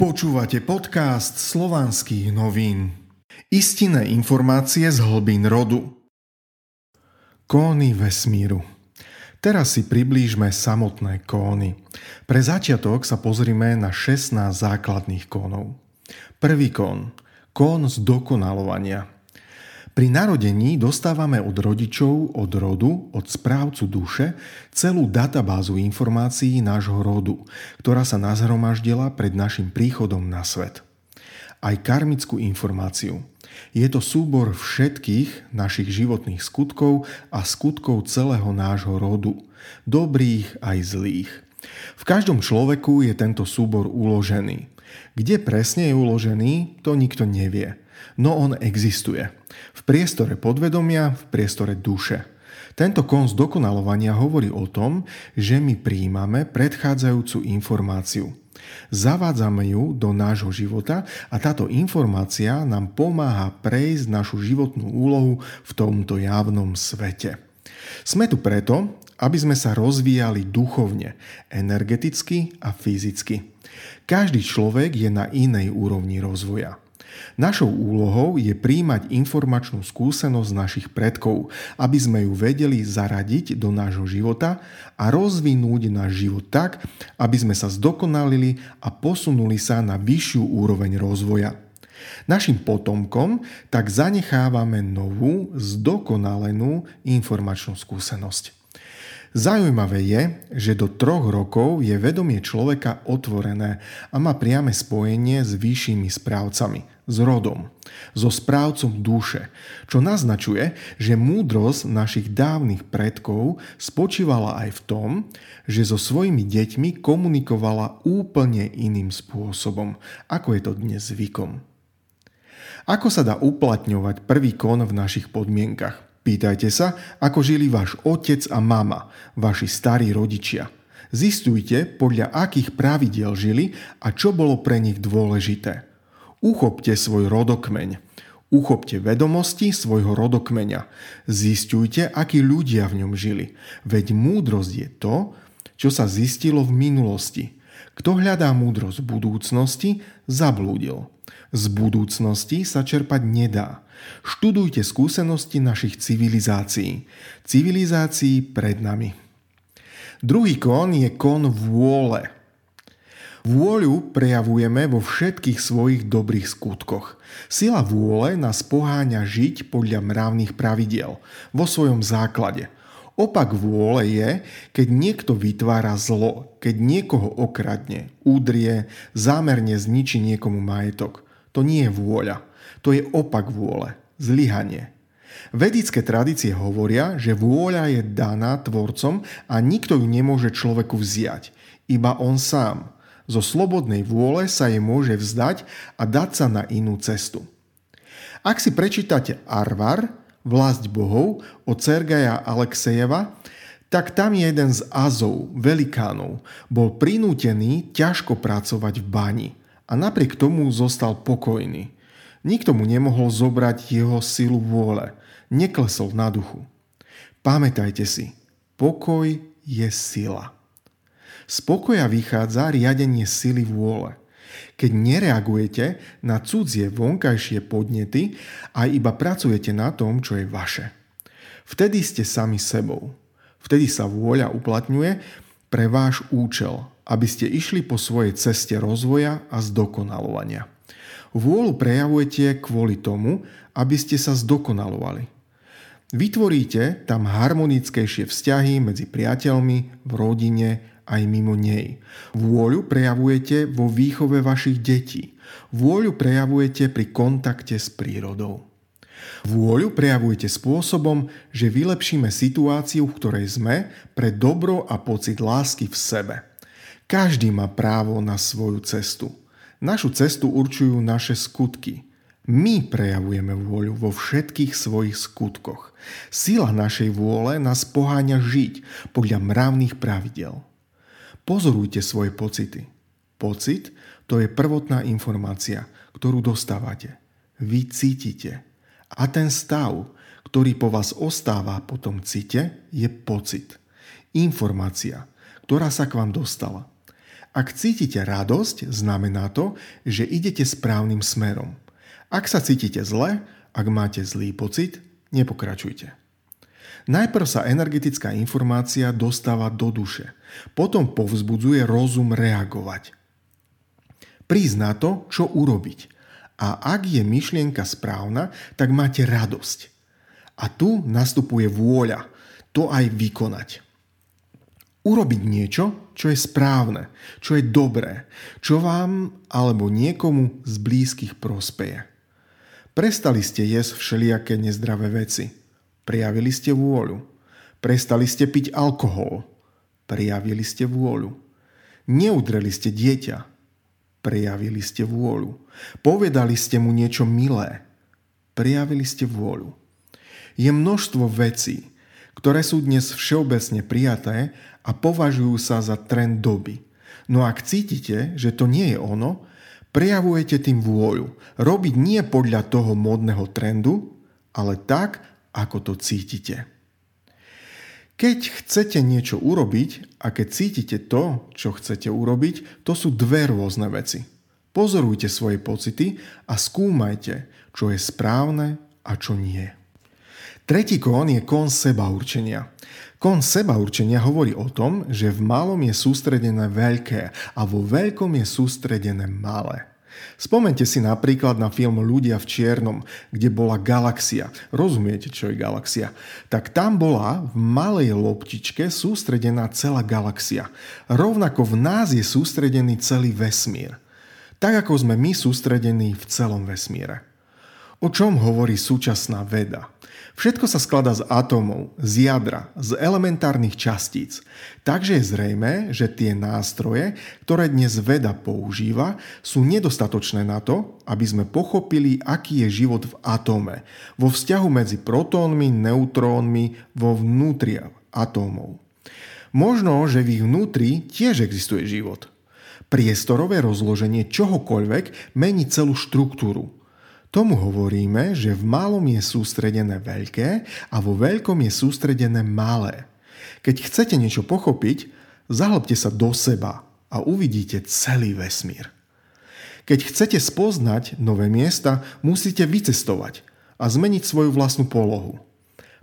Počúvate podcast slovanských novín. Istinné informácie z hlbín rodu. Kóny vesmíru. Teraz si priblížme samotné kóny. Pre začiatok sa pozrime na 16 základných kónov. Prvý kón. Kón zdokonalovania. Pri narodení dostávame od rodičov, od rodu, od správcu duše celú databázu informácií nášho rodu, ktorá sa nazhromaždila pred našim príchodom na svet. Aj karmickú informáciu. Je to súbor všetkých našich životných skutkov a skutkov celého nášho rodu, dobrých aj zlých. V každom človeku je tento súbor uložený. Kde presne je uložený, to nikto nevie. No on existuje. V priestore podvedomia, v priestore duše. Tento kon dokonalovania hovorí o tom, že my príjmame predchádzajúcu informáciu. Zavádzame ju do nášho života a táto informácia nám pomáha prejsť našu životnú úlohu v tomto javnom svete. Sme tu preto, aby sme sa rozvíjali duchovne, energeticky a fyzicky. Každý človek je na inej úrovni rozvoja. Našou úlohou je príjmať informačnú skúsenosť našich predkov, aby sme ju vedeli zaradiť do nášho života a rozvinúť náš život tak, aby sme sa zdokonalili a posunuli sa na vyššiu úroveň rozvoja. Našim potomkom tak zanechávame novú, zdokonalenú informačnú skúsenosť. Zaujímavé je, že do troch rokov je vedomie človeka otvorené a má priame spojenie s vyššími správcami, s rodom, so správcom duše, čo naznačuje, že múdrosť našich dávnych predkov spočívala aj v tom, že so svojimi deťmi komunikovala úplne iným spôsobom, ako je to dnes zvykom. Ako sa dá uplatňovať prvý kon v našich podmienkach? Pýtajte sa, ako žili váš otec a mama, vaši starí rodičia. Zistujte, podľa akých pravidiel žili a čo bolo pre nich dôležité. Uchopte svoj rodokmeň. Uchopte vedomosti svojho rodokmeňa. Zistujte, akí ľudia v ňom žili. Veď múdrosť je to, čo sa zistilo v minulosti. Kto hľadá múdrosť v budúcnosti, zablúdil. Z budúcnosti sa čerpať nedá. Študujte skúsenosti našich civilizácií. Civilizácií pred nami. Druhý kon je kon vôle. Vôľu prejavujeme vo všetkých svojich dobrých skutkoch. Sila vôle nás poháňa žiť podľa mravných pravidiel, vo svojom základe. Opak vôle je, keď niekto vytvára zlo, keď niekoho okradne, údrie, zámerne zničí niekomu majetok. To nie je vôľa. To je opak vôle, zlyhanie. Vedické tradície hovoria, že vôľa je daná tvorcom a nikto ju nemôže človeku vziať, iba on sám. Zo slobodnej vôle sa jej môže vzdať a dať sa na inú cestu. Ak si prečítate Arvar, Vlast bohov od Sergeja Alexejeva, tak tam jeden z Azov, velikánov, bol prinútený ťažko pracovať v bani a napriek tomu zostal pokojný. Nikto mu nemohol zobrať jeho silu vôle. Neklesol na duchu. Pamätajte si, pokoj je sila. Z pokoja vychádza riadenie sily vôle. Keď nereagujete na cudzie vonkajšie podnety a iba pracujete na tom, čo je vaše. Vtedy ste sami sebou. Vtedy sa vôľa uplatňuje pre váš účel, aby ste išli po svojej ceste rozvoja a zdokonalovania. Vôľu prejavujete kvôli tomu, aby ste sa zdokonalovali. Vytvoríte tam harmonickejšie vzťahy medzi priateľmi, v rodine aj mimo nej. Vôľu prejavujete vo výchove vašich detí. Vôľu prejavujete pri kontakte s prírodou. Vôľu prejavujete spôsobom, že vylepšíme situáciu, v ktorej sme, pre dobro a pocit lásky v sebe. Každý má právo na svoju cestu. Našu cestu určujú naše skutky. My prejavujeme vôľu vo všetkých svojich skutkoch. Sila našej vôle nás poháňa žiť podľa mravných pravidel. Pozorujte svoje pocity. Pocit to je prvotná informácia, ktorú dostávate. Vy cítite. A ten stav, ktorý po vás ostáva po tom cite, je pocit. Informácia, ktorá sa k vám dostala. Ak cítite radosť, znamená to, že idete správnym smerom. Ak sa cítite zle, ak máte zlý pocit, nepokračujte. Najprv sa energetická informácia dostáva do duše, potom povzbudzuje rozum reagovať. Prísť na to, čo urobiť. A ak je myšlienka správna, tak máte radosť. A tu nastupuje vôľa, to aj vykonať urobiť niečo, čo je správne, čo je dobré, čo vám alebo niekomu z blízkych prospeje. Prestali ste jesť všelijaké nezdravé veci. Prijavili ste vôľu. Prestali ste piť alkohol. Prijavili ste vôľu. Neudreli ste dieťa. Prijavili ste vôľu. Povedali ste mu niečo milé. Prijavili ste vôľu. Je množstvo vecí, ktoré sú dnes všeobecne prijaté a považujú sa za trend doby. No ak cítite, že to nie je ono, prejavujete tým vôľu. Robiť nie podľa toho módneho trendu, ale tak, ako to cítite. Keď chcete niečo urobiť a keď cítite to, čo chcete urobiť, to sú dve rôzne veci. Pozorujte svoje pocity a skúmajte, čo je správne a čo nie. Tretí kón je kón seba určenia. Kon seba určenia hovorí o tom, že v malom je sústredené veľké a vo veľkom je sústredené malé. Spomente si napríklad na film Ľudia v čiernom, kde bola galaxia. Rozumiete, čo je galaxia? Tak tam bola v malej loptičke sústredená celá galaxia. Rovnako v nás je sústredený celý vesmír. Tak ako sme my sústredení v celom vesmíre. O čom hovorí súčasná veda? Všetko sa skladá z atómov, z jadra, z elementárnych častíc. Takže je zrejme, že tie nástroje, ktoré dnes veda používa, sú nedostatočné na to, aby sme pochopili, aký je život v atóme, vo vzťahu medzi protónmi, neutrónmi, vo vnútri atómov. Možno, že v ich vnútri tiež existuje život. Priestorové rozloženie čohokoľvek mení celú štruktúru – Tomu hovoríme, že v malom je sústredené veľké a vo veľkom je sústredené malé. Keď chcete niečo pochopiť, zahlbte sa do seba a uvidíte celý vesmír. Keď chcete spoznať nové miesta, musíte vycestovať a zmeniť svoju vlastnú polohu.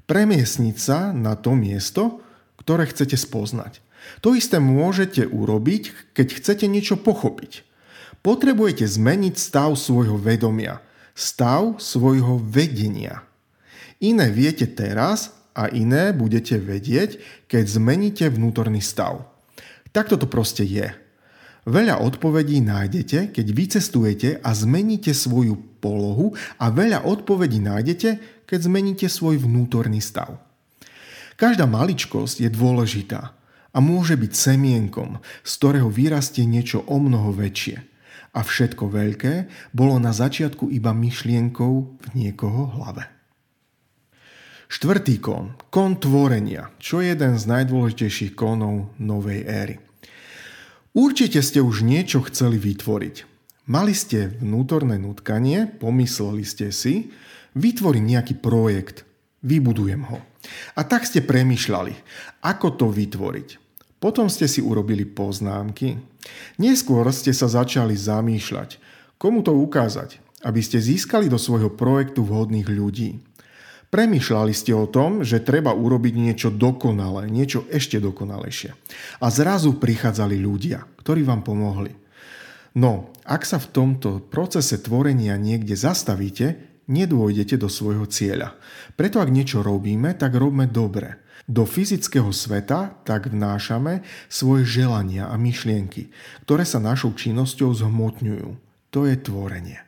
Premiesniť sa na to miesto, ktoré chcete spoznať. To isté môžete urobiť, keď chcete niečo pochopiť. Potrebujete zmeniť stav svojho vedomia – stav svojho vedenia. Iné viete teraz a iné budete vedieť, keď zmeníte vnútorný stav. Takto to proste je. Veľa odpovedí nájdete, keď vycestujete a zmeníte svoju polohu a veľa odpovedí nájdete, keď zmeníte svoj vnútorný stav. Každá maličkosť je dôležitá a môže byť semienkom, z ktorého vyrastie niečo o mnoho väčšie – a všetko veľké bolo na začiatku iba myšlienkou v niekoho hlave. Štvrtý kón, kón tvorenia, čo je jeden z najdôležitejších kónov novej éry. Určite ste už niečo chceli vytvoriť. Mali ste vnútorné nutkanie, pomysleli ste si, vytvorím nejaký projekt, vybudujem ho. A tak ste premyšľali, ako to vytvoriť. Potom ste si urobili poznámky. Neskôr ste sa začali zamýšľať, komu to ukázať, aby ste získali do svojho projektu vhodných ľudí. Premýšľali ste o tom, že treba urobiť niečo dokonalé, niečo ešte dokonalejšie. A zrazu prichádzali ľudia, ktorí vám pomohli. No, ak sa v tomto procese tvorenia niekde zastavíte, nedôjdete do svojho cieľa. Preto ak niečo robíme, tak robme dobre. Do fyzického sveta tak vnášame svoje želania a myšlienky, ktoré sa našou činnosťou zhmotňujú. To je tvorenie.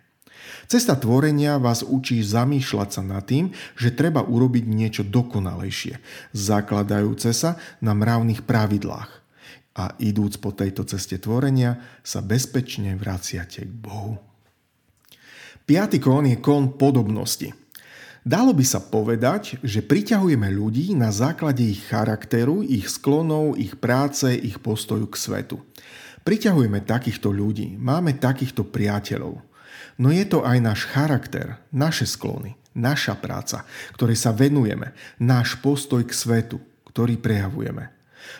Cesta tvorenia vás učí zamýšľať sa nad tým, že treba urobiť niečo dokonalejšie, zakladajúce sa na mravných pravidlách. A idúc po tejto ceste tvorenia sa bezpečne vraciate k Bohu. Piatý kón je kón podobnosti. Dalo by sa povedať, že priťahujeme ľudí na základe ich charakteru, ich sklonov, ich práce, ich postoju k svetu. Priťahujeme takýchto ľudí, máme takýchto priateľov. No je to aj náš charakter, naše sklony, naša práca, ktorej sa venujeme, náš postoj k svetu, ktorý prejavujeme.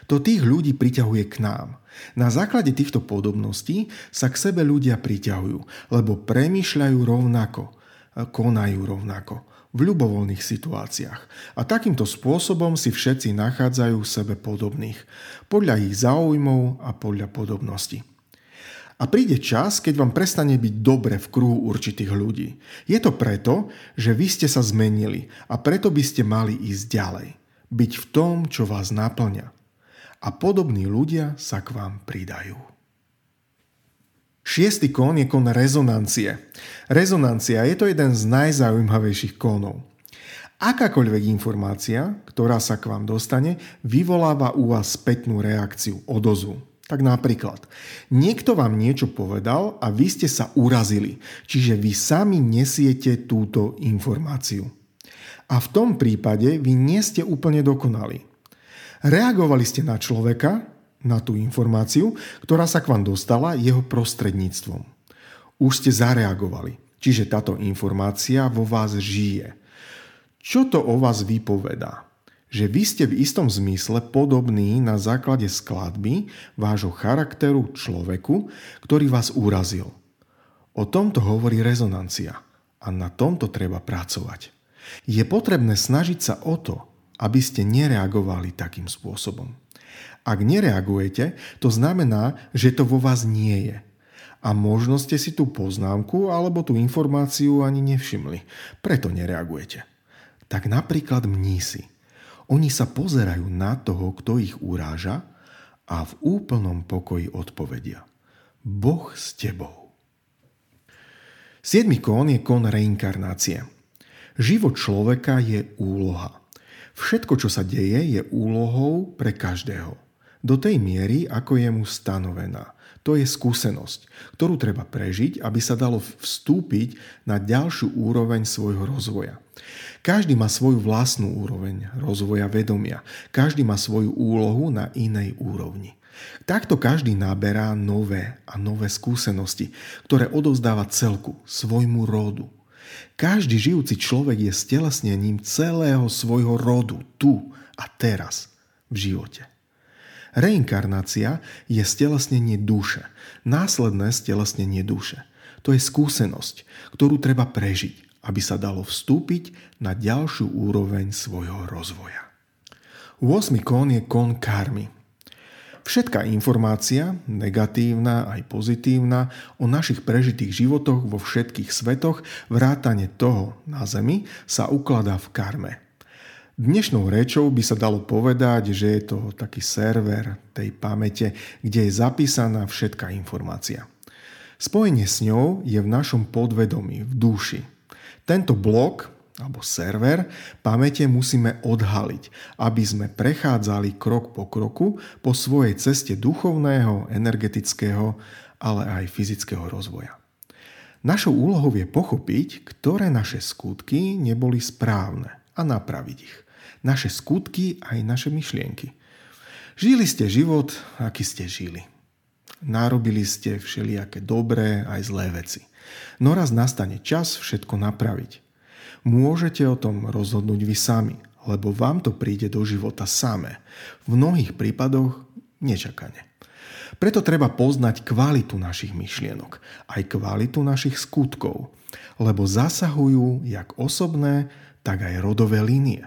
To tých ľudí priťahuje k nám. Na základe týchto podobností sa k sebe ľudia priťahujú, lebo premýšľajú rovnako, konajú rovnako v ľubovoľných situáciách. A takýmto spôsobom si všetci nachádzajú sebe podobných, podľa ich záujmov a podľa podobnosti. A príde čas, keď vám prestane byť dobre v kruhu určitých ľudí. Je to preto, že vy ste sa zmenili a preto by ste mali ísť ďalej. Byť v tom, čo vás naplňa. A podobní ľudia sa k vám pridajú. Šiestý kón je kón rezonancie. Rezonancia je to jeden z najzaujímavejších kónov. Akákoľvek informácia, ktorá sa k vám dostane, vyvoláva u vás spätnú reakciu, odozvu. Tak napríklad, niekto vám niečo povedal a vy ste sa urazili, čiže vy sami nesiete túto informáciu. A v tom prípade vy nie ste úplne dokonali. Reagovali ste na človeka, na tú informáciu, ktorá sa k vám dostala jeho prostredníctvom. Už ste zareagovali, čiže táto informácia vo vás žije. Čo to o vás vypovedá? že vy ste v istom zmysle podobní na základe skladby vášho charakteru človeku, ktorý vás urazil. O tomto hovorí rezonancia a na tomto treba pracovať. Je potrebné snažiť sa o to, aby ste nereagovali takým spôsobom. Ak nereagujete, to znamená, že to vo vás nie je. A možno ste si tú poznámku alebo tú informáciu ani nevšimli. Preto nereagujete. Tak napríklad mnísi oni sa pozerajú na toho, kto ich uráža a v úplnom pokoji odpovedia. Boh s tebou. Siedmy kón je kón reinkarnácie. Život človeka je úloha. Všetko, čo sa deje, je úlohou pre každého. Do tej miery, ako je mu stanovená. To je skúsenosť, ktorú treba prežiť, aby sa dalo vstúpiť na ďalšiu úroveň svojho rozvoja. Každý má svoju vlastnú úroveň rozvoja vedomia. Každý má svoju úlohu na inej úrovni. Takto každý naberá nové a nové skúsenosti, ktoré odovzdáva celku, svojmu rodu. Každý žijúci človek je stelesnením celého svojho rodu tu a teraz v živote. Reinkarnácia je stelesnenie duše, následné stelesnenie duše. To je skúsenosť, ktorú treba prežiť aby sa dalo vstúpiť na ďalšiu úroveň svojho rozvoja. 8. kón je kón karmy. Všetká informácia, negatívna aj pozitívna, o našich prežitých životoch vo všetkých svetoch, vrátane toho na Zemi, sa ukladá v karme. Dnešnou rečou by sa dalo povedať, že je to taký server tej pamäte, kde je zapísaná všetká informácia. Spojenie s ňou je v našom podvedomí, v duši, tento blok alebo server pamäte musíme odhaliť, aby sme prechádzali krok po kroku po svojej ceste duchovného, energetického, ale aj fyzického rozvoja. Našou úlohou je pochopiť, ktoré naše skutky neboli správne a napraviť ich. Naše skutky aj naše myšlienky. Žili ste život, aký ste žili. Narobili ste všelijaké dobré aj zlé veci. No raz nastane čas všetko napraviť. Môžete o tom rozhodnúť vy sami, lebo vám to príde do života samé. V mnohých prípadoch nečakane. Preto treba poznať kvalitu našich myšlienok, aj kvalitu našich skutkov, lebo zasahujú jak osobné, tak aj rodové línie.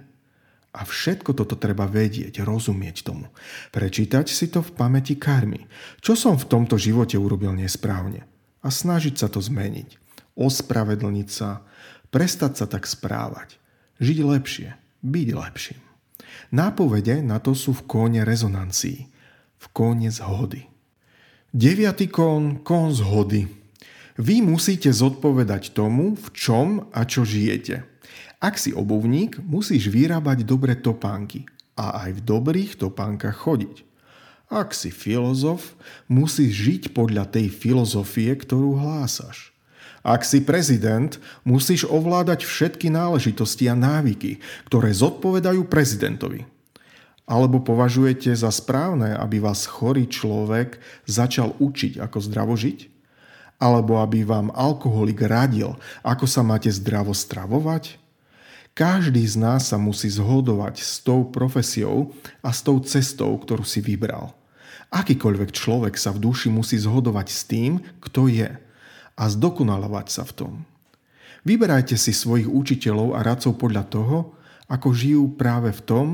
A všetko toto treba vedieť, rozumieť tomu. Prečítať si to v pamäti karmy. Čo som v tomto živote urobil nesprávne? A snažiť sa to zmeniť ospravedlniť sa, prestať sa tak správať, žiť lepšie, byť lepším. Nápovede na to sú v kóne rezonancií, v kóne zhody. Deviatý kón, kón zhody. Vy musíte zodpovedať tomu, v čom a čo žijete. Ak si obuvník, musíš vyrábať dobré topánky a aj v dobrých topánkach chodiť. Ak si filozof, musíš žiť podľa tej filozofie, ktorú hlásaš. Ak si prezident, musíš ovládať všetky náležitosti a návyky, ktoré zodpovedajú prezidentovi. Alebo považujete za správne, aby vás chorý človek začal učiť, ako zdravo žiť? Alebo aby vám alkoholik radil, ako sa máte zdravo stravovať? Každý z nás sa musí zhodovať s tou profesiou a s tou cestou, ktorú si vybral. Akýkoľvek človek sa v duši musí zhodovať s tým, kto je a zdokonalovať sa v tom. Vyberajte si svojich učiteľov a radcov podľa toho, ako žijú práve v tom,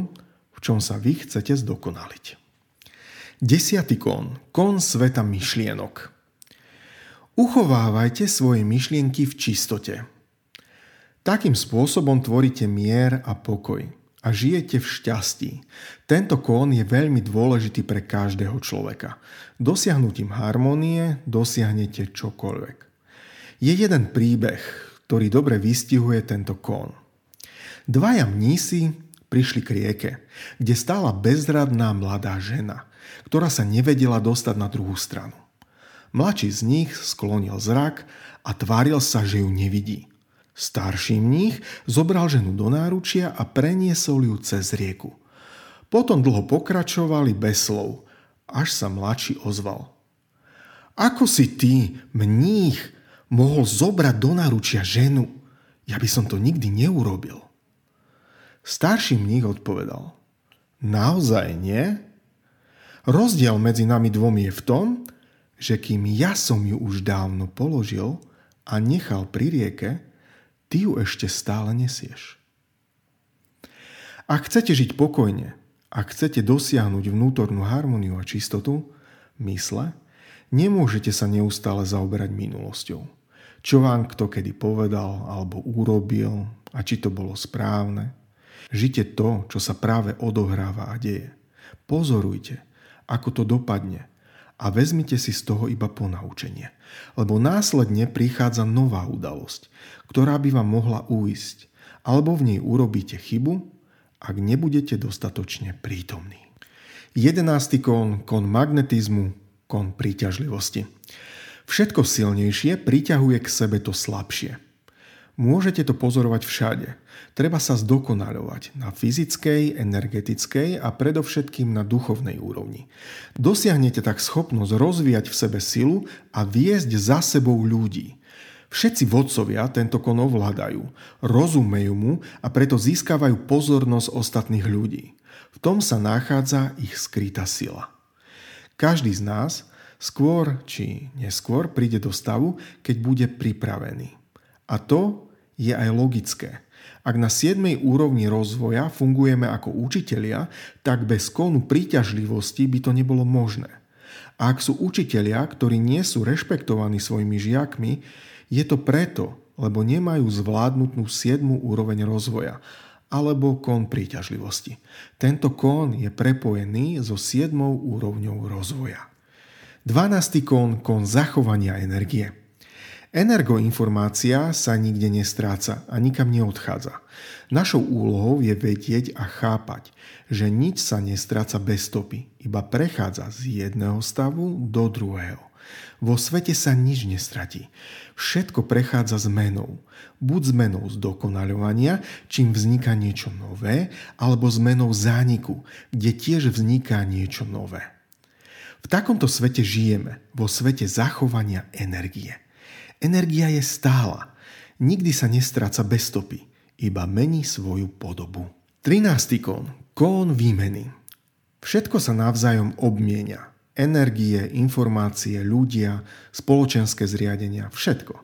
v čom sa vy chcete zdokonaliť. Desiatý kon. Kon sveta myšlienok. Uchovávajte svoje myšlienky v čistote. Takým spôsobom tvoríte mier a pokoj a žijete v šťastí. Tento kón je veľmi dôležitý pre každého človeka. Dosiahnutím harmonie dosiahnete čokoľvek. Je jeden príbeh, ktorý dobre vystihuje tento kón. Dvaja mnísi prišli k rieke, kde stála bezradná mladá žena, ktorá sa nevedela dostať na druhú stranu. Mladší z nich sklonil zrak a tváril sa, že ju nevidí. Starší mních zobral ženu do náručia a preniesol ju cez rieku. Potom dlho pokračovali bez slov, až sa mladší ozval. Ako si ty, mních, mohol zobrať do náručia ženu? Ja by som to nikdy neurobil. Starší mních odpovedal. Naozaj nie? Rozdiel medzi nami dvomi je v tom, že kým ja som ju už dávno položil a nechal pri rieke, ty ju ešte stále nesieš. Ak chcete žiť pokojne, ak chcete dosiahnuť vnútornú harmoniu a čistotu mysle, nemôžete sa neustále zaoberať minulosťou. Čo vám kto kedy povedal alebo urobil a či to bolo správne. Žite to, čo sa práve odohráva a deje. Pozorujte, ako to dopadne a vezmite si z toho iba ponaučenie. Lebo následne prichádza nová udalosť, ktorá by vám mohla uísť, alebo v nej urobíte chybu, ak nebudete dostatočne prítomní. Jedenácty kon, kon magnetizmu, kon príťažlivosti. Všetko silnejšie priťahuje k sebe to slabšie – Môžete to pozorovať všade. Treba sa zdokonaľovať na fyzickej, energetickej a predovšetkým na duchovnej úrovni. Dosiahnete tak schopnosť rozvíjať v sebe silu a viesť za sebou ľudí. Všetci vodcovia tento kon ovládajú, rozumejú mu a preto získavajú pozornosť ostatných ľudí. V tom sa nachádza ich skrytá sila. Každý z nás skôr či neskôr príde do stavu, keď bude pripravený. A to je aj logické. Ak na 7. úrovni rozvoja fungujeme ako učitelia, tak bez kónu príťažlivosti by to nebolo možné. A ak sú učitelia, ktorí nie sú rešpektovaní svojimi žiakmi, je to preto, lebo nemajú zvládnutú 7. úroveň rozvoja alebo kón príťažlivosti. Tento kón je prepojený so 7. úrovňou rozvoja. 12. kón, kón zachovania energie. Energoinformácia sa nikde nestráca a nikam neodchádza. Našou úlohou je vedieť a chápať, že nič sa nestráca bez stopy, iba prechádza z jedného stavu do druhého. Vo svete sa nič nestratí. Všetko prechádza zmenou. Buď zmenou zdokonaľovania, čím vzniká niečo nové, alebo zmenou zániku, kde tiež vzniká niečo nové. V takomto svete žijeme, vo svete zachovania energie. Energia je stála. Nikdy sa nestráca bez stopy, iba mení svoju podobu. 13. kón. Kón výmeny. Všetko sa navzájom obmienia. Energie, informácie, ľudia, spoločenské zriadenia, všetko.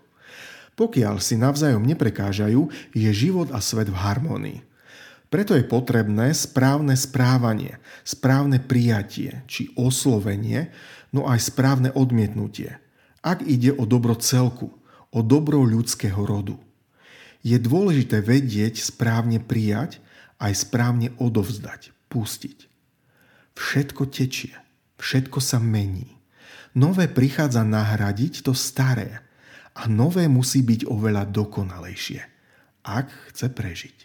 Pokiaľ si navzájom neprekážajú, je život a svet v harmonii. Preto je potrebné správne správanie, správne prijatie či oslovenie, no aj správne odmietnutie – ak ide o dobro celku, o dobro ľudského rodu. Je dôležité vedieť správne prijať aj správne odovzdať, pustiť. Všetko tečie, všetko sa mení. Nové prichádza nahradiť to staré a nové musí byť oveľa dokonalejšie, ak chce prežiť.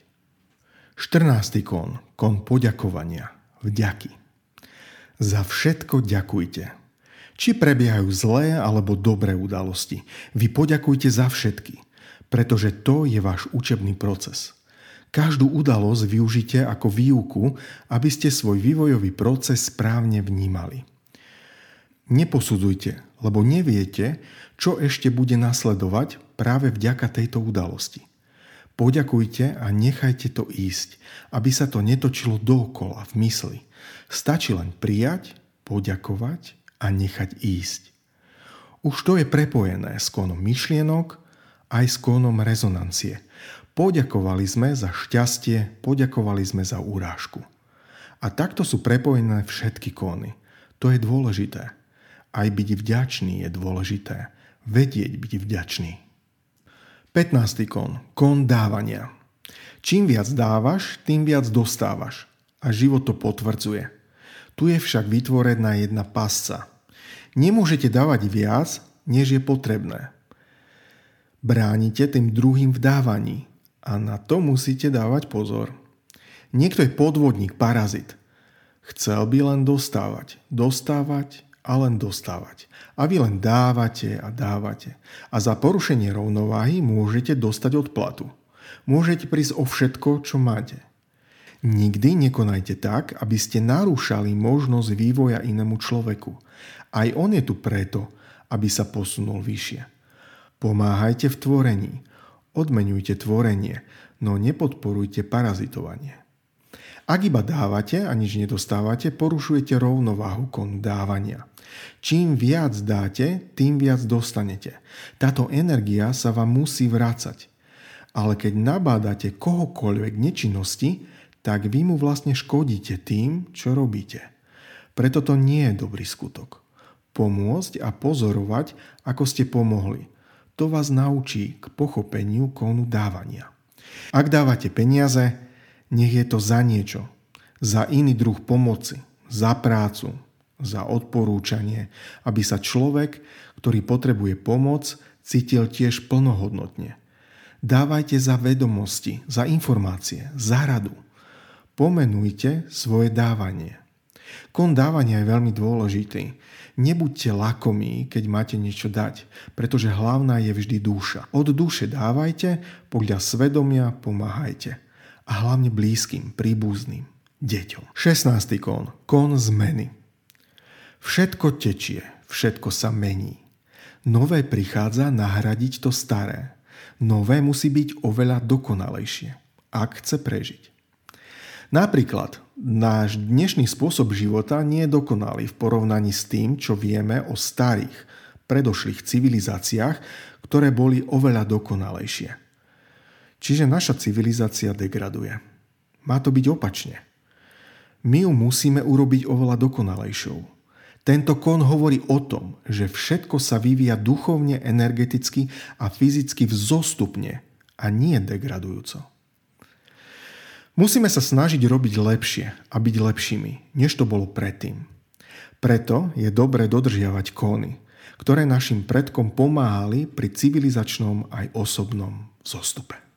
14. kon, kon poďakovania, vďaky. Za všetko ďakujte, či prebiehajú zlé alebo dobré udalosti. Vy poďakujte za všetky, pretože to je váš učebný proces. Každú udalosť využite ako výuku, aby ste svoj vývojový proces správne vnímali. Neposudzujte, lebo neviete, čo ešte bude nasledovať práve vďaka tejto udalosti. Poďakujte a nechajte to ísť, aby sa to netočilo dookola v mysli. Stačí len prijať, poďakovať a nechať ísť. Už to je prepojené s kónom myšlienok aj s kónom rezonancie. Poďakovali sme za šťastie, poďakovali sme za úrážku. A takto sú prepojené všetky kóny. To je dôležité. Aj byť vďačný je dôležité. Vedieť byť vďačný. 15. kón. Kón dávania. Čím viac dávaš, tým viac dostávaš. A život to potvrdzuje. Tu je však vytvorená jedna pasca. Nemôžete dávať viac, než je potrebné. Bránite tým druhým v dávaní a na to musíte dávať pozor. Niekto je podvodník, parazit. Chcel by len dostávať, dostávať a len dostávať. A vy len dávate a dávate. A za porušenie rovnováhy môžete dostať odplatu. Môžete prísť o všetko, čo máte. Nikdy nekonajte tak, aby ste narúšali možnosť vývoja inému človeku. Aj on je tu preto, aby sa posunul vyššie. Pomáhajte v tvorení. Odmenujte tvorenie, no nepodporujte parazitovanie. Ak iba dávate a nič nedostávate, porušujete rovnováhu kon dávania. Čím viac dáte, tým viac dostanete. Táto energia sa vám musí vrácať. Ale keď nabádate kohokoľvek nečinnosti, tak vy mu vlastne škodíte tým, čo robíte. Preto to nie je dobrý skutok. Pomôcť a pozorovať, ako ste pomohli. To vás naučí k pochopeniu konu dávania. Ak dávate peniaze, nech je to za niečo. Za iný druh pomoci, za prácu, za odporúčanie, aby sa človek, ktorý potrebuje pomoc, cítil tiež plnohodnotne. Dávajte za vedomosti, za informácie, za radu. Pomenujte svoje dávanie. Kon dávania je veľmi dôležitý. Nebuďte lakomí, keď máte niečo dať, pretože hlavná je vždy duša. Od duše dávajte, podľa svedomia pomáhajte a hlavne blízkym, príbuzným, deťom. 16. kón. Kón zmeny. Všetko tečie, všetko sa mení. Nové prichádza nahradiť to staré. Nové musí byť oveľa dokonalejšie, ak chce prežiť. Napríklad, náš dnešný spôsob života nie je dokonalý v porovnaní s tým, čo vieme o starých, predošlých civilizáciách, ktoré boli oveľa dokonalejšie. Čiže naša civilizácia degraduje. Má to byť opačne. My ju musíme urobiť oveľa dokonalejšou. Tento kon hovorí o tom, že všetko sa vyvíja duchovne, energeticky a fyzicky vzostupne a nie degradujúco. Musíme sa snažiť robiť lepšie a byť lepšími, než to bolo predtým. Preto je dobré dodržiavať kóny, ktoré našim predkom pomáhali pri civilizačnom aj osobnom zostupe.